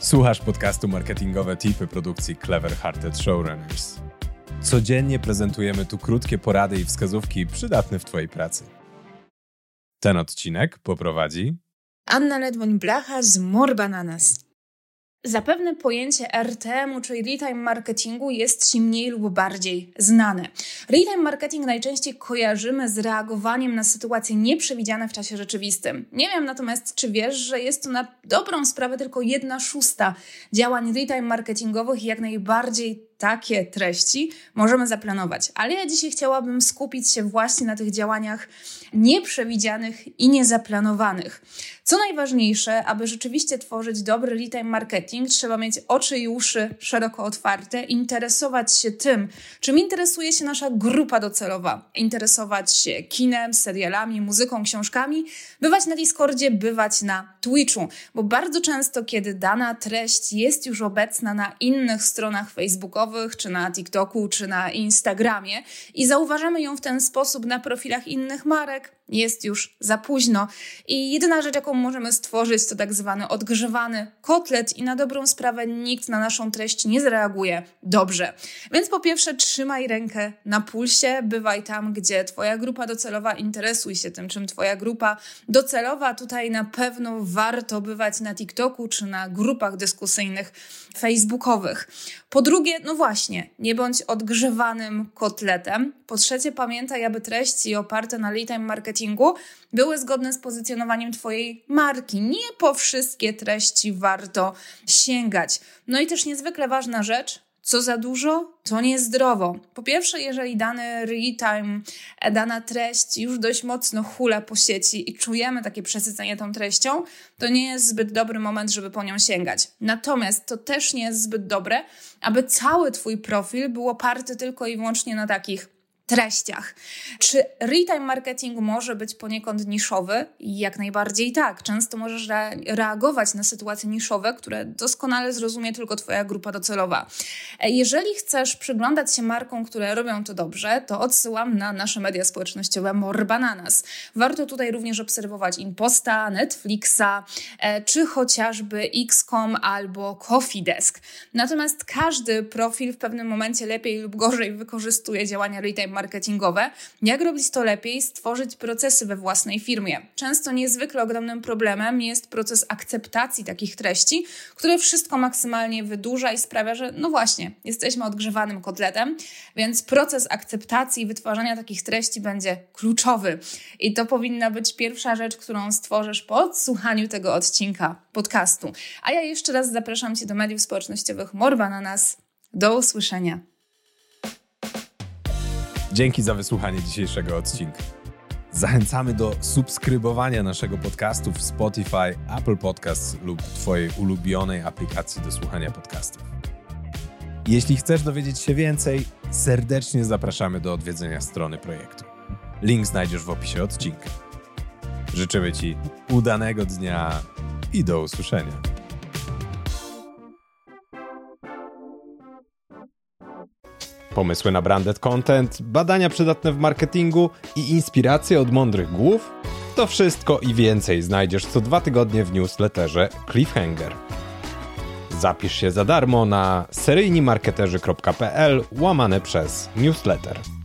Słuchasz podcastu Marketingowe Tipy produkcji Clever Hearted Showrunners. Codziennie prezentujemy tu krótkie porady i wskazówki przydatne w Twojej pracy. Ten odcinek poprowadzi Anna Ledwoń-Blacha z More Bananas. Zapewne pojęcie RTM-u, czyli real-time marketingu, jest Ci mniej lub bardziej znane. Real-time marketing najczęściej kojarzymy z reagowaniem na sytuacje nieprzewidziane w czasie rzeczywistym. Nie wiem natomiast, czy wiesz, że jest to na dobrą sprawę tylko jedna szósta działań real-time marketingowych i jak najbardziej takie treści możemy zaplanować. Ale ja dzisiaj chciałabym skupić się właśnie na tych działaniach nieprzewidzianych i niezaplanowanych. Co najważniejsze, aby rzeczywiście tworzyć dobry real-time marketing, trzeba mieć oczy i uszy szeroko otwarte, interesować się tym, czym interesuje się nasza grupa docelowa, interesować się kinem, serialami, muzyką, książkami, bywać na Discordzie, bywać na Twitchu, bo bardzo często, kiedy dana treść jest już obecna na innych stronach facebookowych, czy na TikToku, czy na Instagramie i zauważamy ją w ten sposób na profilach innych marek, jest już za późno. I jedyna rzecz, jaką możemy stworzyć, to tak zwany odgrzewany kotlet, i na dobrą sprawę nikt na naszą treść nie zareaguje dobrze. Więc po pierwsze, trzymaj rękę na pulsie, bywaj tam, gdzie Twoja grupa docelowa, interesuj się tym, czym Twoja grupa docelowa. Tutaj na pewno warto bywać na TikToku czy na grupach dyskusyjnych facebookowych. Po drugie, no właśnie, nie bądź odgrzewanym kotletem. Po trzecie, pamiętaj, aby treści oparte na lead time marketingu były zgodne z pozycjonowaniem Twojej marki. Nie po wszystkie treści warto sięgać. No i też niezwykle ważna rzecz, co za dużo, to niezdrowo. Po pierwsze, jeżeli dany real-time, e, dana treść już dość mocno hula po sieci i czujemy takie przesycenie tą treścią, to nie jest zbyt dobry moment, żeby po nią sięgać. Natomiast to też nie jest zbyt dobre, aby cały Twój profil był oparty tylko i wyłącznie na takich treściach. Czy real-time marketing może być poniekąd niszowy? Jak najbardziej tak. Często możesz re reagować na sytuacje niszowe, które doskonale zrozumie tylko Twoja grupa docelowa. Jeżeli chcesz przyglądać się markom, które robią to dobrze, to odsyłam na nasze media społecznościowe More Bananas. Warto tutaj również obserwować Imposta, Netflixa, e, czy chociażby XCOM albo Coffee Desk. Natomiast każdy profil w pewnym momencie lepiej lub gorzej wykorzystuje działania real-time marketingowe. Jak robić to lepiej? Stworzyć procesy we własnej firmie. Często niezwykle ogromnym problemem jest proces akceptacji takich treści, które wszystko maksymalnie wydłuża i sprawia, że no właśnie, jesteśmy odgrzewanym kotletem, więc proces akceptacji i wytwarzania takich treści będzie kluczowy. I to powinna być pierwsza rzecz, którą stworzysz po odsłuchaniu tego odcinka podcastu. A ja jeszcze raz zapraszam Cię do mediów społecznościowych Morba na nas. Do usłyszenia. Dzięki za wysłuchanie dzisiejszego odcinka. Zachęcamy do subskrybowania naszego podcastu w Spotify, Apple Podcasts lub Twojej ulubionej aplikacji do słuchania podcastów. Jeśli chcesz dowiedzieć się więcej, serdecznie zapraszamy do odwiedzenia strony projektu. Link znajdziesz w opisie odcinka. Życzymy Ci udanego dnia i do usłyszenia. Pomysły na branded content, badania przydatne w marketingu i inspiracje od mądrych głów? To wszystko i więcej znajdziesz co dwa tygodnie w newsletterze Cliffhanger. Zapisz się za darmo na seryjnimarketerzy.pl łamane przez newsletter.